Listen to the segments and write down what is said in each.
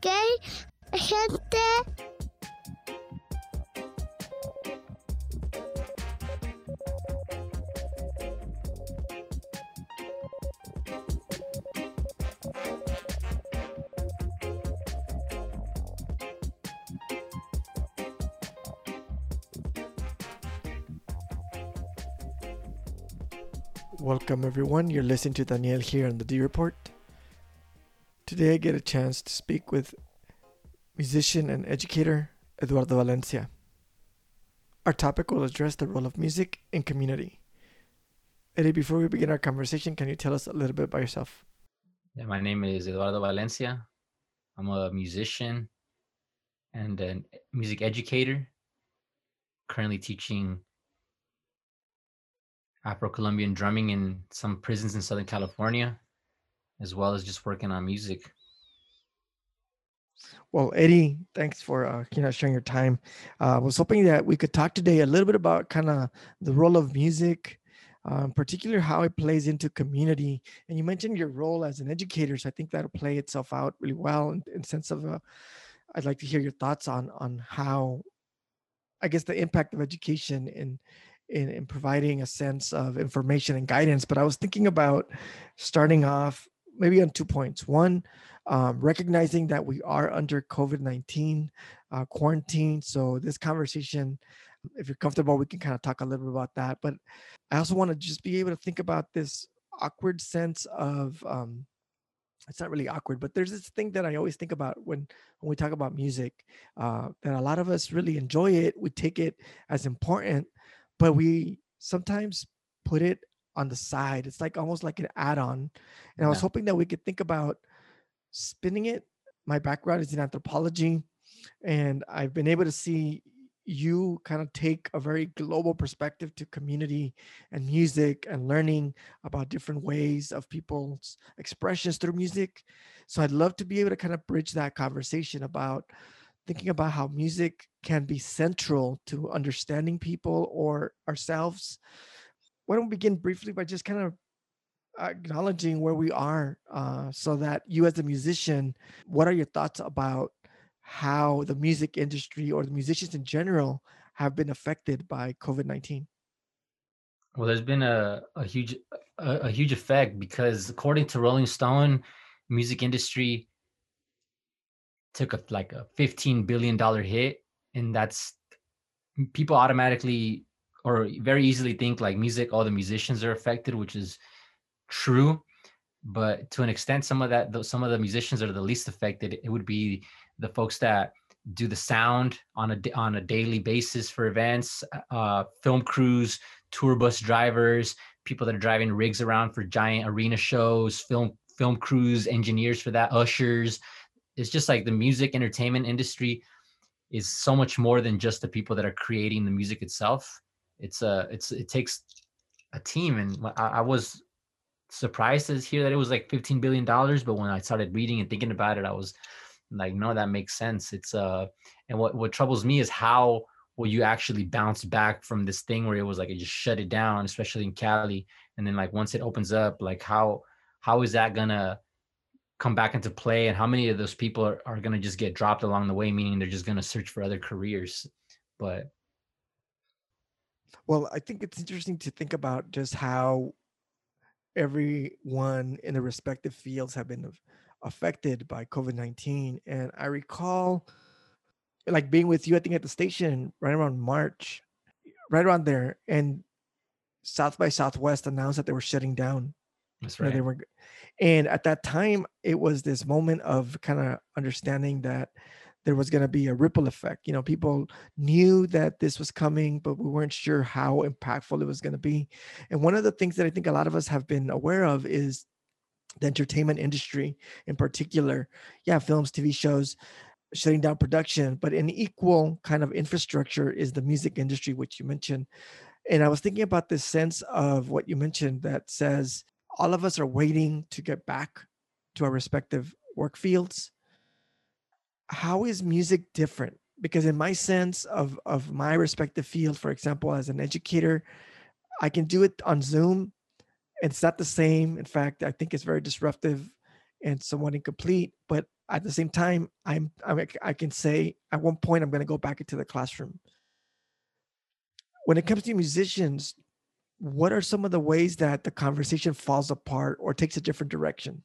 que gente Welcome, everyone. You're listening to Daniel here on the D Report. Today, I get a chance to speak with musician and educator Eduardo Valencia. Our topic will address the role of music in community. Eddie, before we begin our conversation, can you tell us a little bit about yourself? Yeah, my name is Eduardo Valencia. I'm a musician and a music educator, currently teaching Afro Colombian drumming in some prisons in Southern California, as well as just working on music. Well, Eddie, thanks for uh, you know sharing your time. Uh, I was hoping that we could talk today a little bit about kind of the role of music, um, particularly how it plays into community. And you mentioned your role as an educator, so I think that'll play itself out really well in, in sense of. Uh, I'd like to hear your thoughts on on how, I guess, the impact of education in in, in providing a sense of information and guidance. But I was thinking about starting off maybe on two points. One, um, recognizing that we are under COVID 19 uh, quarantine. So, this conversation, if you're comfortable, we can kind of talk a little bit about that. But I also want to just be able to think about this awkward sense of, um, it's not really awkward, but there's this thing that I always think about when when we talk about music, uh, that a lot of us really enjoy it. We take it as important, but we sometimes put it on the side. It's like almost like an add-on. And I was hoping that we could think about spinning it. My background is in anthropology, and I've been able to see you kind of take a very global perspective to community and music and learning about different ways of people's expressions through music. So I'd love to be able to kind of bridge that conversation about thinking about how music can be central to understanding people or ourselves. Why don't we begin briefly by just kind of acknowledging where we are uh, so that you, as a musician, what are your thoughts about how the music industry or the musicians in general have been affected by COVID 19? Well, there's been a, a huge a, a huge effect because according to Rolling Stone, music industry took a like a 15 billion dollar hit and that's people automatically or very easily think like music all the musicians are affected which is true but to an extent some of that some of the musicians are the least affected it would be the folks that do the sound on a on a daily basis for events uh, film crews tour bus drivers people that are driving rigs around for giant arena shows film film crews engineers for that ushers it's just like the music entertainment industry is so much more than just the people that are creating the music itself. It's a uh, it's it takes a team, and I, I was surprised to hear that it was like 15 billion dollars. But when I started reading and thinking about it, I was like, no, that makes sense. It's uh, and what what troubles me is how will you actually bounce back from this thing where it was like it just shut it down, especially in Cali, and then like once it opens up, like how how is that gonna come back into play and how many of those people are, are going to just get dropped along the way meaning they're just going to search for other careers but well i think it's interesting to think about just how everyone in the respective fields have been affected by covid-19 and i recall like being with you i think at the station right around march right around there and south by southwest announced that they were shutting down that's right. They were, and at that time, it was this moment of kind of understanding that there was going to be a ripple effect. You know, people knew that this was coming, but we weren't sure how impactful it was going to be. And one of the things that I think a lot of us have been aware of is the entertainment industry in particular. Yeah, films, TV shows, shutting down production, but an equal kind of infrastructure is the music industry, which you mentioned. And I was thinking about this sense of what you mentioned that says all of us are waiting to get back to our respective work fields. How is music different? Because in my sense of of my respective field, for example, as an educator, I can do it on Zoom. It's not the same. In fact, I think it's very disruptive and somewhat incomplete. But at the same time, I'm, I'm I can say at one point I'm going to go back into the classroom. When it comes to musicians, what are some of the ways that the conversation falls apart or takes a different direction?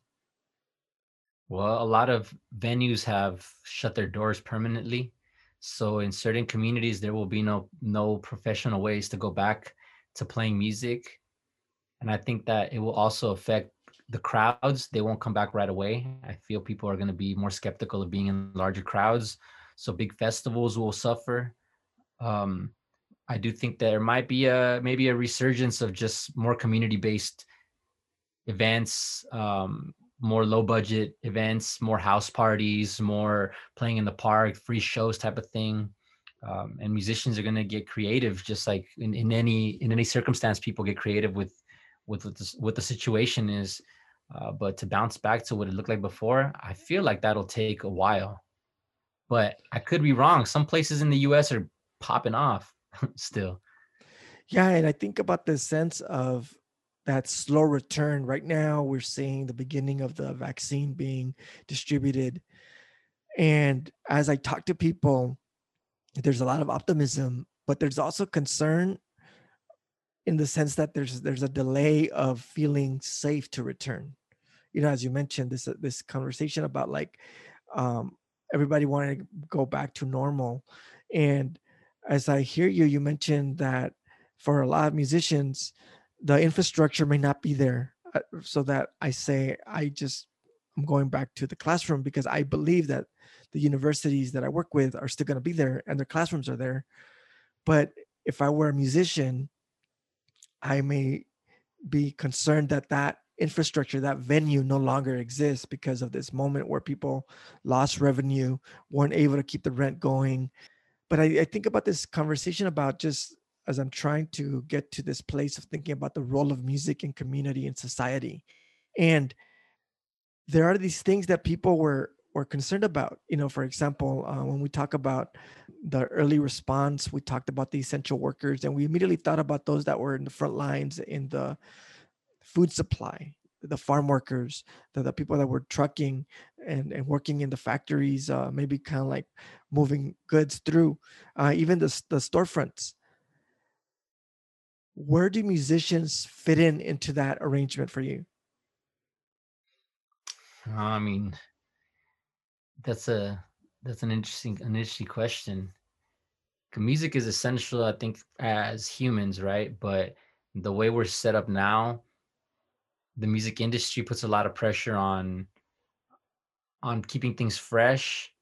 Well, a lot of venues have shut their doors permanently. So in certain communities, there will be no no professional ways to go back to playing music, and I think that it will also affect the crowds. They won't come back right away. I feel people are going to be more skeptical of being in larger crowds. So big festivals will suffer. Um, I do think there might be a maybe a resurgence of just more community based events, um, more low budget events, more house parties, more playing in the park, free shows type of thing. Um, and musicians are going to get creative, just like in, in any in any circumstance, people get creative with with what, this, what the situation is. Uh, but to bounce back to what it looked like before, I feel like that'll take a while. But I could be wrong. Some places in the U.S. are popping off still. Yeah, and I think about the sense of that slow return. Right now, we're seeing the beginning of the vaccine being distributed. And as I talk to people, there's a lot of optimism, but there's also concern in the sense that there's there's a delay of feeling safe to return. You know, as you mentioned, this this conversation about like um, everybody wanting to go back to normal, and as I hear you, you mentioned that for a lot of musicians, the infrastructure may not be there uh, so that i say i just i'm going back to the classroom because i believe that the universities that i work with are still going to be there and their classrooms are there. But if i were a musician i may be concerned that that infrastructure that venue no longer exists because of this moment where people lost revenue weren't able to keep the rent going. But I, I think about this conversation about just as I'm trying to get to this place of thinking about the role of music in community and society. And there are these things that people were were concerned about. You know, for example, uh, when we talk about the early response, we talked about the essential workers, and we immediately thought about those that were in the front lines in the food supply, the farm workers, the, the people that were trucking and, and working in the factories, uh, maybe kind of like moving goods through, uh, even the, the storefronts where do musicians fit in into that arrangement for you? I mean that's a that's an interesting an interesting question. Music is essential i think as humans right? But the way we're set up now the music industry puts a lot of pressure on on keeping things fresh.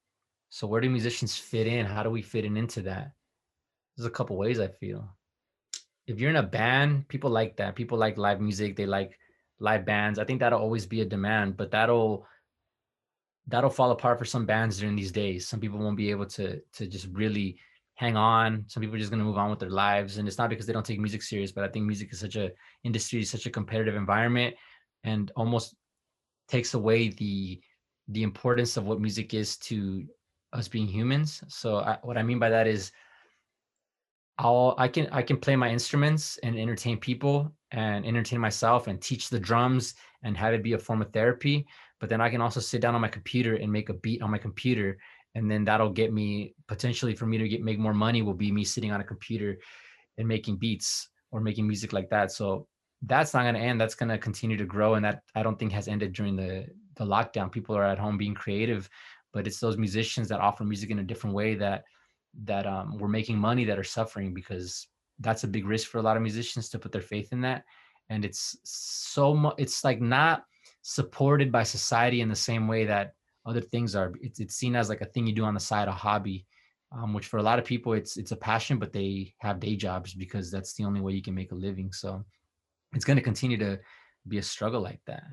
So where do musicians fit in? How do we fit in into that? There's a couple ways i feel if you're in a band, people like that. People like live music. They like live bands. I think that'll always be a demand, but that'll that'll fall apart for some bands during these days. Some people won't be able to to just really hang on. Some people are just going to move on with their lives, and it's not because they don't take music serious, but I think music is such a industry, such a competitive environment, and almost takes away the the importance of what music is to us being humans. So I, what I mean by that is I'll I can I can play my instruments and entertain people and entertain myself and teach the drums and have it be a form of therapy. But then I can also sit down on my computer and make a beat on my computer, and then that'll get me potentially for me to get make more money will be me sitting on a computer and making beats or making music like that. So that's not going to end. That's going to continue to grow, and that I don't think has ended during the the lockdown. People are at home being creative, but it's those musicians that offer music in a different way that that um, we're making money that are suffering because that's a big risk for a lot of musicians to put their faith in that. And it's so much it's like not supported by society in the same way that other things are. It's, it's seen as like a thing you do on the side a hobby um, which for a lot of people it's it's a passion but they have day jobs because that's the only way you can make a living. So it's going to continue to be a struggle like that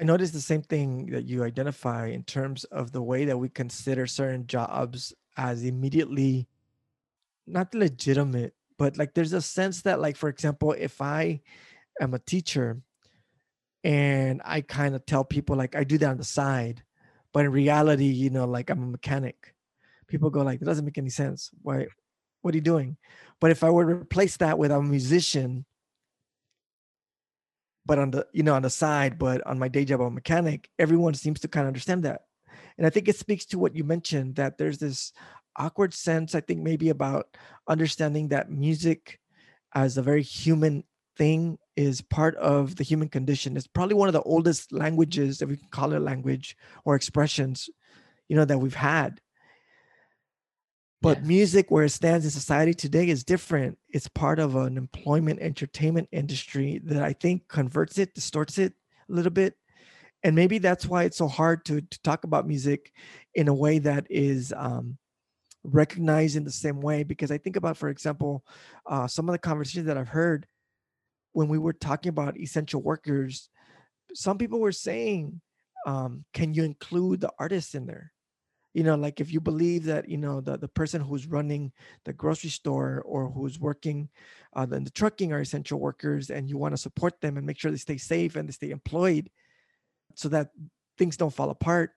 I noticed the same thing that you identify in terms of the way that we consider certain jobs as immediately not legitimate, but like there's a sense that, like, for example, if I am a teacher and I kind of tell people like I do that on the side, but in reality, you know, like I'm a mechanic, people go like, "It doesn't make any sense. Why? What are you doing?" But if I were to replace that with a musician but on the you know on the side but on my day job i'm a mechanic everyone seems to kind of understand that. And i think it speaks to what you mentioned that there's this awkward sense i think maybe about understanding that music as a very human thing is part of the human condition. It's probably one of the oldest languages if we can call it language or expressions you know that we've had but Yes. music where it stands in society today is different. It's part of an employment entertainment industry that i think converts it distorts it a little bit. And maybe that's why it's so hard to, to talk about music in a way that is um, recognized in the same way. Because i think about for example uh, some of the conversations that i've heard when we were talking about essential workers some people were saying um, can you include the artists in there you know like if you believe that you know the, the person who's running the grocery store or who's working uh, in the trucking are essential workers and you want to support them and make sure they stay safe and they stay employed so that things don't fall apart.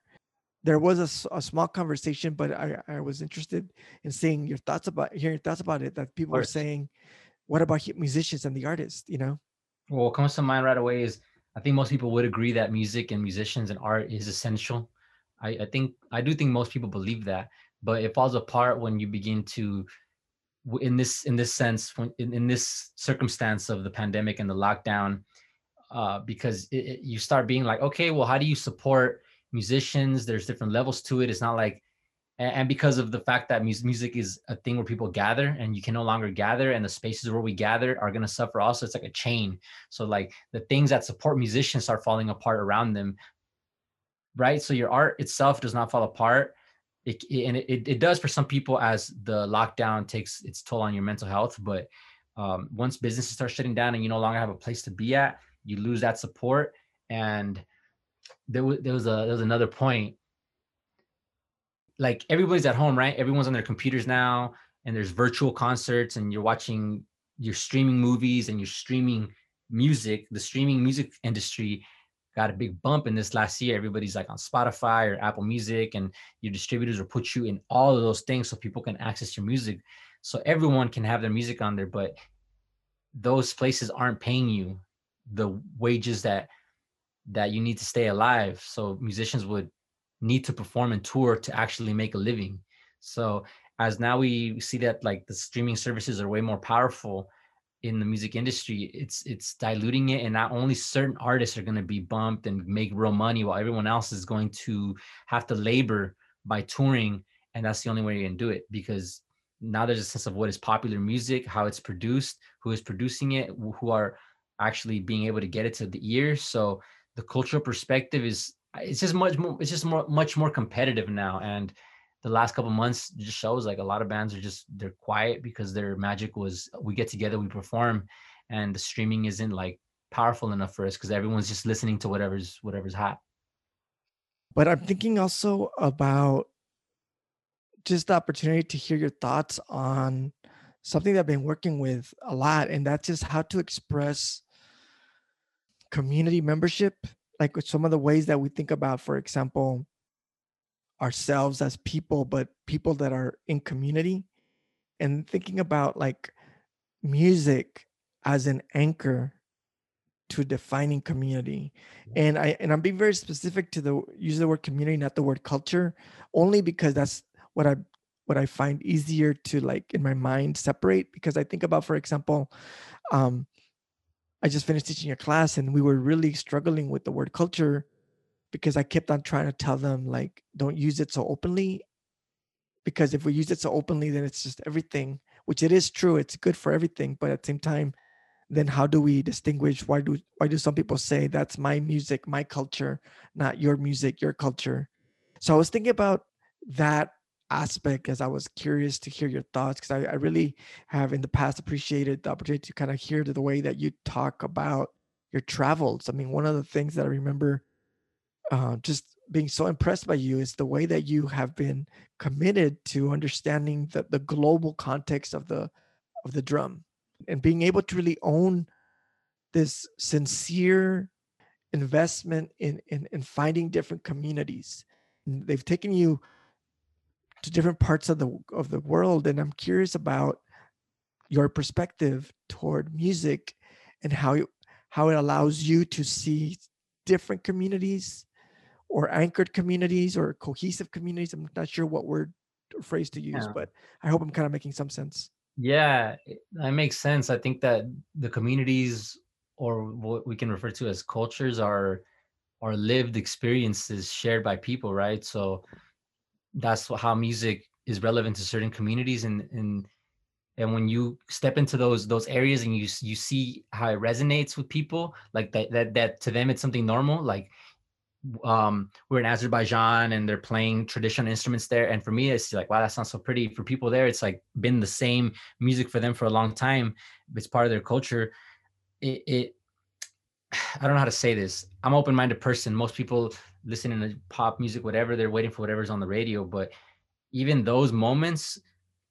There was a, a small conversation but I, I was interested in seeing your thoughts about hearing your thoughts about it that people are saying what about musicians and the artists you know? Well, what comes to mind right away is I think most people would agree that music and musicians and art is essential. I, I think I do think most people believe that, but it falls apart when you begin to, in this in this sense, when in, in this circumstance of the pandemic and the lockdown, uh, because it, it- you start being like, okay, well, how do you support musicians? There's different levels to it. It's not like and, and because of the fact that mus- music is a thing where people gather and you can no longer gather and the spaces where we gather are going to suffer also it's like a chain so like the things that support musicians start falling apart around them right so your art itself does not fall apart it, and it, it does for some people as the lockdown takes its toll on your mental health but um, once businesses start shutting down and you no longer have a place to be at you lose that support and there was there was a there was another point like everybody's at home, right? Everyone's on their computers now, and there's virtual concerts, and you're watching, you're streaming movies, and you're streaming music. The streaming music industry got a big bump in this last year. Everybody's like on Spotify or Apple Music, and your distributors will put you in all of those things so people can access your music. So everyone can have their music on there, but those places aren't paying you the wages that that you need to stay alive. So musicians would need to perform and tour to actually make a living. So as now we see that like the streaming services are way more powerful in the music industry, it's it's diluting it and not only certain artists are going to be bumped and make real money while everyone else is going to have to labor by touring and that's the only way you can do it because now there's a sense of what is popular music, how it's produced, who is producing it, who are actually being able to get it to the ears. So the cultural perspective is it's just much more it's just more much more competitive now and the last couple months just shows like a lot of bands are just they're quiet because their magic was we get together we perform and the streaming isn't like powerful enough for us because everyone's just listening to whatever's whatever's hot. But i'm thinking also about just the opportunity to hear your thoughts on something that i've been working with a lot and that's just how to express community membership like some of the ways that we think about for example ourselves as people but people that are in community and thinking about like music as an anchor to defining community. And i and i'm being very specific to the use the word community not the word culture only because that's what i what i find easier to like in my mind separate because i think about for example um i just finished teaching a class and we were really struggling with the word culture because i kept on trying to tell them like don't use it so openly because if we use it so openly then it's just everything which it is true it's good for everything but at the same time then how do we distinguish why do why do some people say that's my music my culture not your music your culture? So i was thinking about that aspect as i was curious to hear your thoughts because I, I really have in the past appreciated the opportunity to kind of hear the way that you talk about your travels. I mean one of the things that i remember uh, just being so impressed by you is the way that you have been committed to understanding the, the global context of the of the drum and being able to really own this sincere investment in in, in finding different communities. And they've taken you to different parts of the of the world and i'm curious about your perspective toward music and how you how it allows you to see different communities or anchored communities or cohesive communities. I'm not sure what word or phrase to use, Yeah. but I hope I'm kind of making some sense. Yeah, it- that makes sense. I think that the communities or what we can refer to as cultures are are lived experiences shared by people, right? So that's how music is relevant to certain communities and and and when you step into those those areas and you you see how it resonates with people like that that that to them it's something normal like um we're in azerbaijan and they're playing traditional instruments there. And for me it's like wow that sounds so pretty. For people there it's like been the same music for them for a long time. It's part of their culture. It, it i don't know how to say this. I'm open-minded person. Most people listening to pop music whatever they're waiting for whatever's on the radio. But even those moments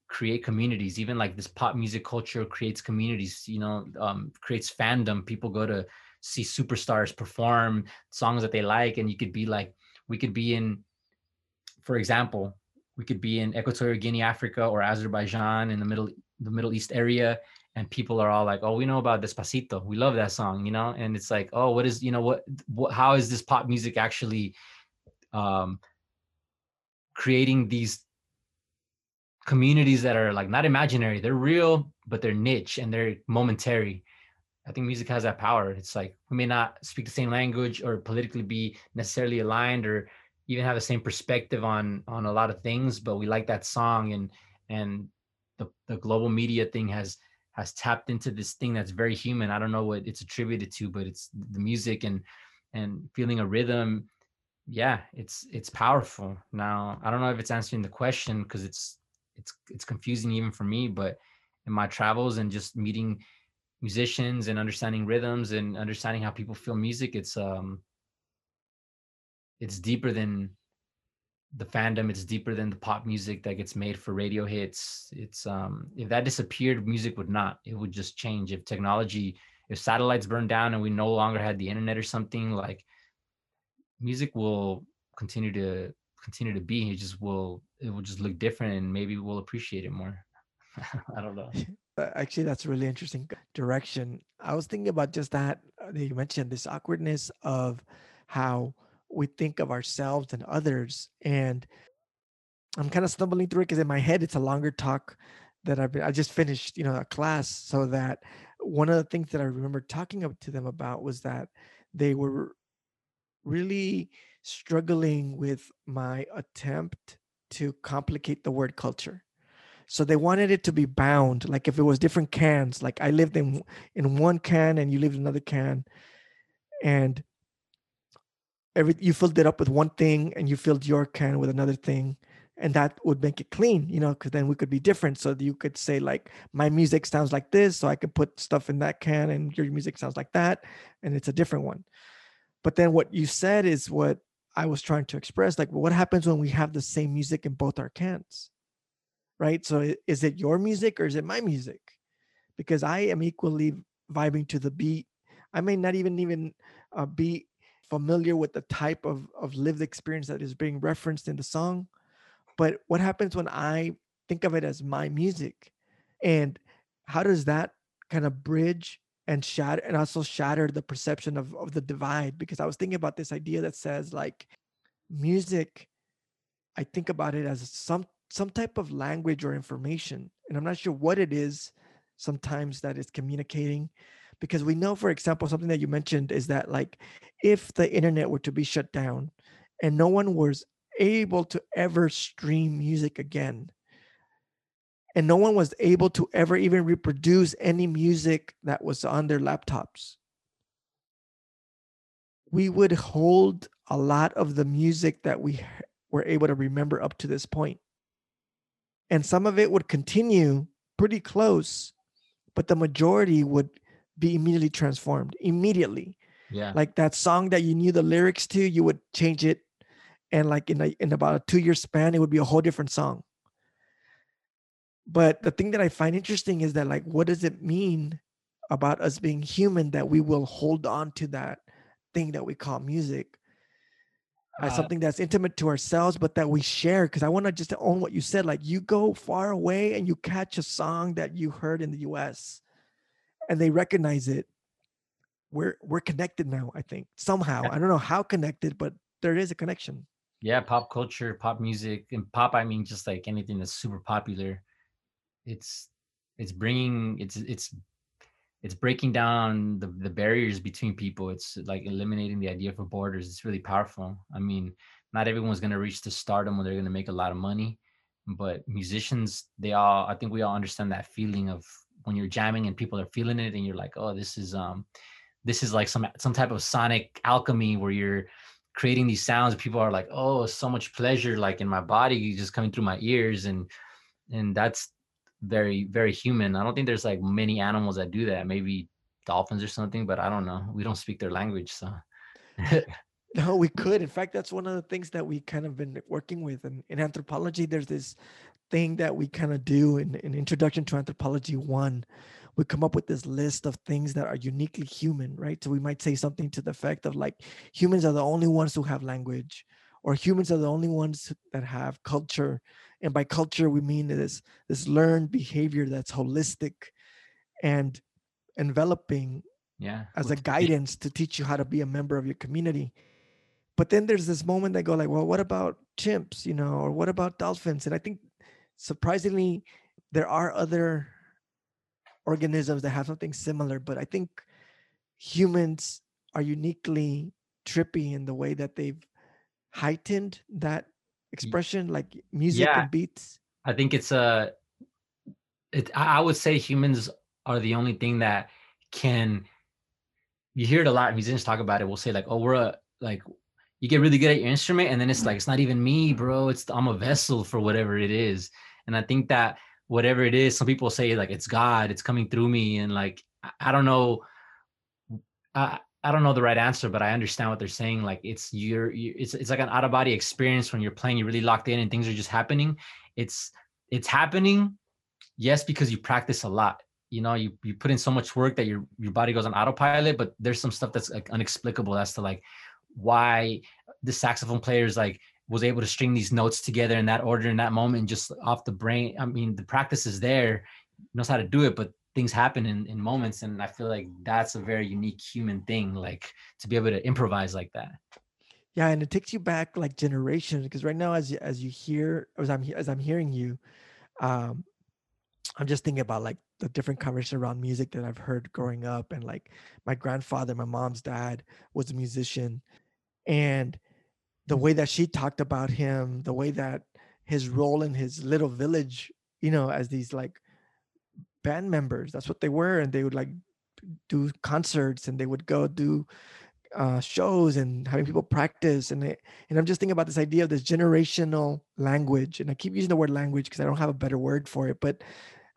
create communities. Even like this pop music culture creates communities you know um, creates fandom. People go to see superstars perform songs that they like and you could be like we could be in for example we could be in equatorial guinea africa or azerbaijan in the middle the middle east area and people are all like oh we know about despacito. We love that song you know? And it's like oh what is you know what, what how is this pop music actually um creating these communities that are like not imaginary. They're real but they're niche and they're momentary i think music has that power. It's like we may not speak the same language or politically be necessarily aligned or even have the same perspective on on a lot of things but we like that song and and the, the global media thing has has tapped into this thing that's very human. I don't know what it's attributed to but it's the music and and feeling a rhythm. Yeah it's it's powerful. Now i don't know if it's answering the question because it's it's it's confusing even for me but in my travels and just meeting musicians and understanding rhythms and understanding how people feel music it's um it's deeper than the fandom it's deeper than the pop music that gets made for radio hits. It's um if that disappeared music would not it would just change. If technology if satellites burned down and we no longer had the internet or something like music will continue to continue to be. It just will it will just look different and maybe we'll appreciate it more. I don't know Actually, that's a really interesting direction. I was thinking about just that. uh, that You mentioned this awkwardness of how we think of ourselves and others. And I'm kind of stumbling through it because in my head, it's a longer talk that I've been, I just finished, you know, a class. So that one of the things that I remember talking up to them about was that they were really struggling with my attempt to complicate the word culture so they wanted it to be bound like if it was different cans like i lived in in one can and you lived in another can. And every you filled it up with one thing and you filled your can with another thing and that would make it clean you know because then we could be different. So you could say like my music sounds like this so i could put stuff in that can and your music sounds like that and it's a different one. But then what you said is what i was trying to express like what happens when we have the same music in both our cans right? So is it your music or is it my music? Because i am equally vibing to the beat. I may not even even uh, be familiar with the type of of lived experience that is being referenced in the song but what happens when i think of it as my music? And how does that kind of bridge and shatter and also shatter the perception of, of the divide? Because i was thinking about this idea that says like music i think about it as some some type of language or information and i'm not sure what it is sometimes that is communicating because we know for example something that you mentioned is that like if the internet were to be shut down and no one was able to ever stream music again and no one was able to ever even reproduce any music that was on their laptops we would hold a lot of the music that we were able to remember up to this point and some of it would continue pretty close but the majority would be immediately transformed immediately. Yeah. Like that song that you knew the lyrics to you would change it and like in a, in about a two year span it would be a whole different song. But the thing that i find interesting is that like what does it mean about us being human that we will hold on to that thing that we call music Uh, something that's intimate to ourselves but that we share because i want to just own what you said like you go far away and you catch a song that you heard in the us and they recognize it we're we're connected now i think somehow. I don't know how connected but there is a connection. Yeah pop culture pop music and pop i mean just like anything that's super popular it's it's bringing it's it's it's breaking down the, the barriers between people. It's like eliminating the idea for borders. It's really powerful. I mean not everyone's going to reach the stardom where they're going to make a lot of money but musicians they all i think we all understand that feeling of when you're jamming and people are feeling it and you're like oh this is um this is like some some type of sonic alchemy where you're creating these sounds. People are like oh so much pleasure like in my body just coming through my ears. And and that's very very human. I don't think there's like many animals that do that. Maybe dolphins or something but i don't know. We don't speak their language so. No we could. In fact that's one of the things that we kind of been working with. And in anthropology there's this thing that we kind of do in, in introduction to anthropology one. We come up with this list of things that are uniquely human right? So we might say something to the effect of like humans are the only ones who have language or humans are the only ones that have culture and by culture we mean this this learned behavior that's holistic and enveloping yeah as a guidance to teach you how to be a member of your community. But then there's this moment that go like well what about chimps you know or what about dolphins? And i think surprisingly there are other organisms that have something similar but i think humans are uniquely trippy in the way that they've heightened that expression like music yeah. and beats? I think it's a it i would say humans are the only thing that can you hear it a lot musicians talk about it we'll say like oh we're a like you get really good at your instrument and then it's like mm. it's not even me bro it's i'm a vessel for whatever it is and i think that whatever it is some people say like it's god it's coming through me and like i, I don't know I, I don't know the right answer, but I understand what they're saying. Like it's your, you, it's it's like an out of body experience when you're playing. You're really locked in, and things are just happening. It's it's happening, yes, because you practice a lot. You know, you you put in so much work that your your body goes on autopilot. But there's some stuff that's like unexplicable as to like why the saxophone players like was able to string these notes together in that order in that moment, just off the brain. I mean, the practice is there, knows how to do it, but things happen in, in moments and i feel like that's a very unique human thing like to be able to improvise like that. Yeah and it takes you back like generations because right now as you as you hear as i'm as i'm hearing you um i'm just thinking about like the different conversations around music that i've heard growing up and like my grandfather my mom's dad was a musician and the way that she talked about him the way that his role in his little village you know as these like band members. That's what they were, and they would like do concerts and they would go do uh, shows and having people practice. And they, and I'm just thinking about this idea of this generational language, and I keep using the word language because I don't have a better word for it, but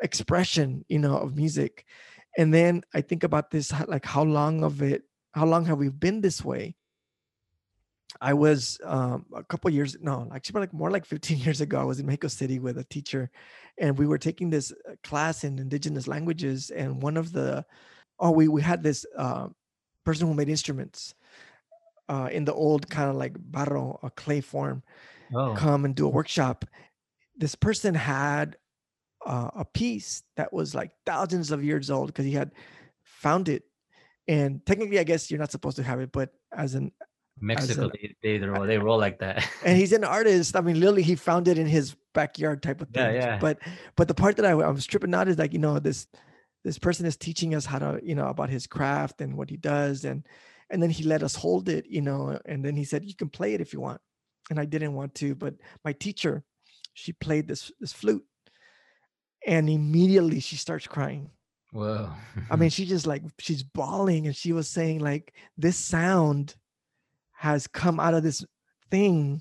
expression, you know, of music. And then I think about this, like how long of it, how long have we been this way? I was um, a couple years, no, actually like more like 15 years ago, I was in Mexico City with a teacher and we were taking this uh, class in indigenous languages. And one of the, oh, we, we had this uh, person who made instruments uh, in the old kind of like barro, a clay form, oh. come and do a workshop. This person had uh, a piece that was like thousands of years old because he had found it and technically i guess you're not supposed to have it but as an Mexico, they, they, roll, they roll like that. and he's an artist. I mean, literally, he found it in his backyard type of thing. Yeah, yeah. But but the part that I, I was tripping out is like, you know, this this person is teaching us how to, you know, about his craft and what he does, and and then he let us hold it, you know, and then he said, you can play it if you want, and I didn't want to, but my teacher, she played this this flute, and immediately she starts crying. Whoa. I mean, she just like she's bawling, and she was saying like this sound has come out of this thing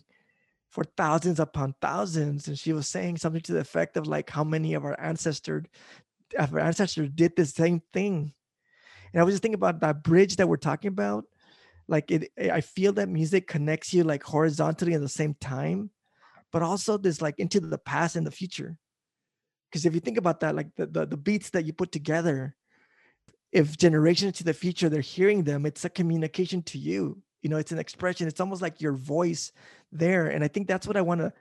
for thousands upon thousands. And she was saying something to the effect of like how many of our ancestors, our ancestors did the same thing. And I was just thinking about that bridge that we're talking about. Like it, eh, I feel that music connects you like horizontally at the same time, but also this like into the past and the future. Because if you think about that, like the, the, the beats that you put together, if generations to the future they're hearing them, it's a communication to you you know it's an expression it's almost like your voice there and i think that's what i want to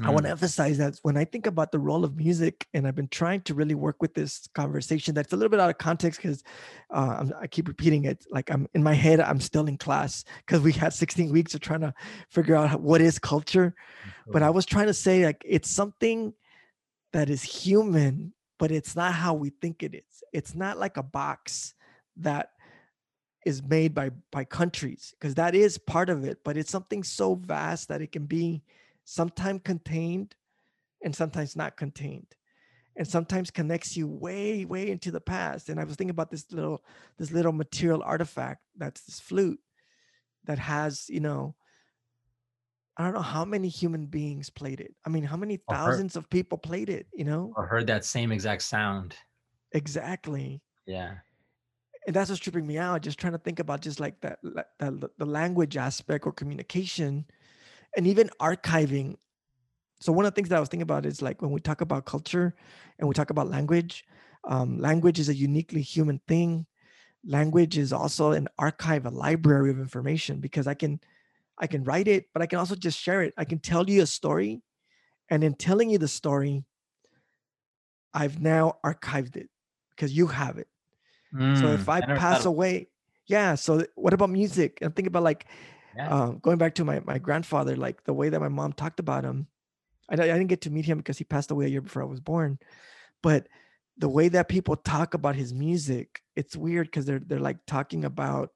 I want to Mm. emphasize that when I think about the role of music, and I've been trying to really work with this conversation that's a little bit out of context because uh, I'm- keep repeating it. Like I'm in my head, I'm still in class because we had 16 weeks of trying to figure out how- what is culture. But I was trying to say like it's something that is human, but it's not how we think it is. It's not like a box that is made by by countries because that is part of it but it's something so vast that it can be sometimes contained and sometimes not contained and sometimes connects you way way into the past and i was thinking about this little this little material artifact that's this flute that has you know i don't know how many human beings played it i mean how many Or heard- thousands of people played it you know or heard that same exact sound. exactly Yeah. And that's what's tripping me out just trying to think about just like that the, the language aspect or communication and even archiving. So one of the things that i was thinking about is like when we talk about culture and we talk about language um, language is a uniquely human thing. Language is also an archive a library of information because i can i can write it but i can also just share it. I can tell you a story and in telling you the story i've now archived it because you have it so if Mm, I pass away, yeah. So what about music? I'm thinking about like Yeah. um, going back to my my grandfather, like the way that my mom talked about him. I, I didn't get to meet him because he passed away a year before I was born, but the way that people talk about his music, it's weird because they're they're like talking about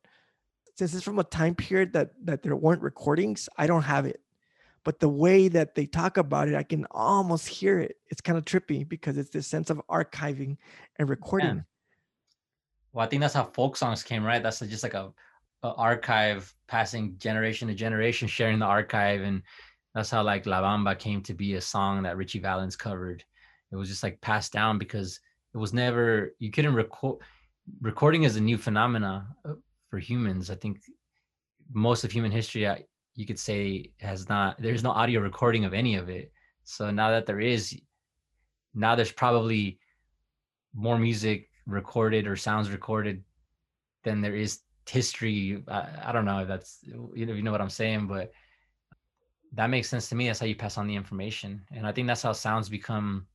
since it's from a time period that that there weren't recordings. I don't have it, but the way that they talk about it, I can almost hear it. It's kind of trippy because it's this sense of archiving and recording. Well, I think that's how folk songs came, right? That's just like a, a archive passing generation to generation, sharing the archive, and that's how like La Bamba came to be a song that Richie Valens covered. It was just like passed down because it was never you couldn't record. Recording is a new phenomena uh, for humans. I think most of human history, you could say, has not. There's no audio recording of any of it. So now that there is, now there's probably more music recorded or sounds recorded than there is history. I, I don't know if that's you know you know what I'm saying, but that makes sense to me. That's how you pass on the information, and I think that's how sounds become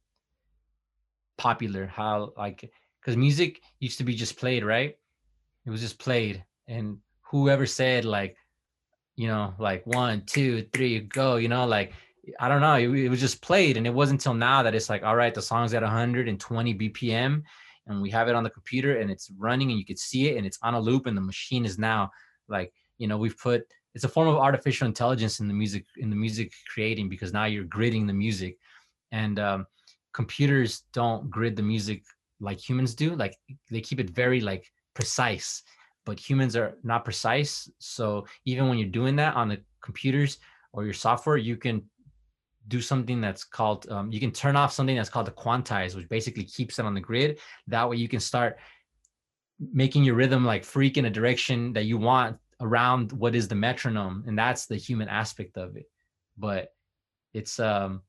popular. How like because music used to be just played, right? It was just played, and whoever said like, you know, like one, two, three, go, you know, like I don't know, it, it was just played, and it wasn't until now that it's like, all right, the song's at 120 BPM, and we have it on the computer, and it's running, and you could see it, and it's on a loop, and the machine is now like, you know, we've put it's a form of artificial intelligence in the music in the music creating because now you're gridding the music, and um, computers don't grid the music like humans do. Like they keep it very like precise, but humans are not precise. So even when you're doing that on the computers or your software, you can do something that's called um, you can turn off something that's called the quantize which basically keeps it on the grid. That way you can start making your rhythm like freak in a direction that you want around what is the metronome and that's the human aspect of it. But it's um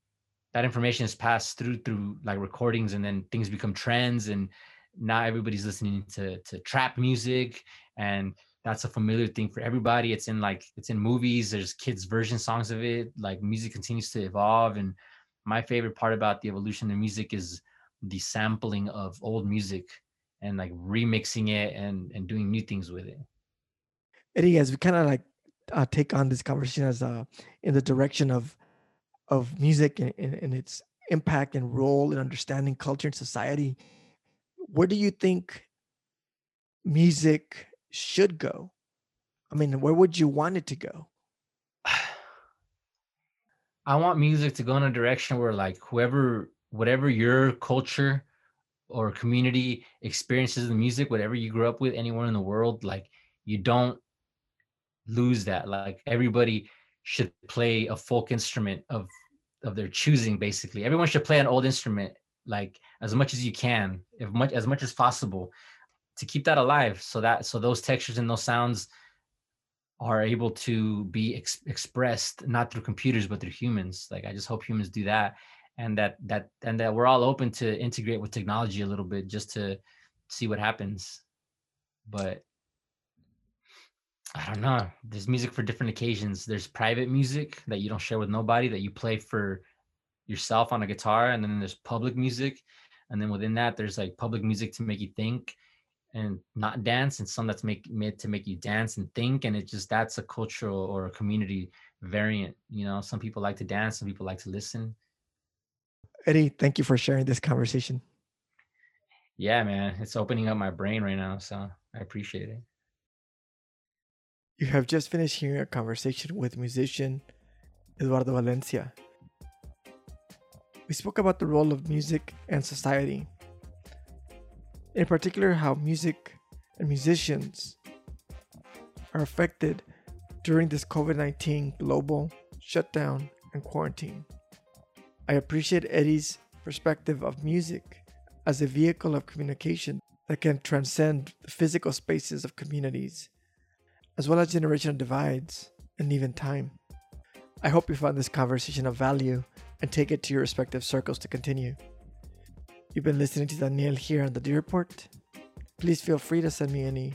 that information is passed through through like recordings and then things become trends and now everybody's listening to to trap music and that's a familiar thing for everybody. It's in like it's in movies there's kids version songs of it like music continues to evolve and my favorite part about the evolution of music is the sampling of old music and like remixing it and and doing new things with it. Eddie, as we kind of like uh, take on this conversation as uh, in the direction of of music and, and, and its impact and role in understanding culture and society, where do you think music should go? I mean, where would you want it to go? I want music to go in a direction where like whoever whatever your culture or community experiences the music, whatever you grew up with anywhere in the world, like you don't lose that. Like everybody should play a folk instrument of of their choosing basically. Everyone should play an old instrument like as much as you can, if much as much as possible to keep that alive so that so those textures and those sounds are able to be ex- expressed not through computers but through humans. Like i just hope humans do that and that that and that we're all open to integrate with technology a little bit just to see what happens. But i don't know. There's music for different occasions. There's private music that you don't share with nobody that you play for yourself on a guitar and then there's public music. And then within that there's like public music to make you think and not dance and some that's make made to make you dance and think and it just that's a cultural or a community variant you know? Some people like to dance some people like to listen. Eddie thank you for sharing this conversation. Yeah man it's opening up my brain right now so i appreciate it. You have just finished hearing a conversation with musician eduardo valencia. We spoke about the role of music and society in particular how music and musicians are affected during this COVID 19 global shutdown and quarantine. I appreciate Eddie's perspective of music as a vehicle of communication that can transcend the physical spaces of communities, as well as generational divides and even time. I hope you found this conversation of value and take it to your respective circles to continue. You've been listening to Daniel here on the D Report. Please feel free to send me any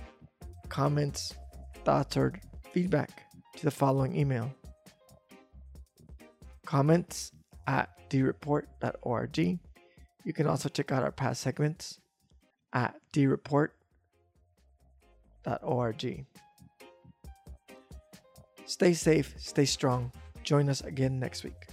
comments, thoughts, or feedback to the following email comments at dreport.org. You can also check out our past segments at dreport.org. Stay safe, stay strong. Join us again next week.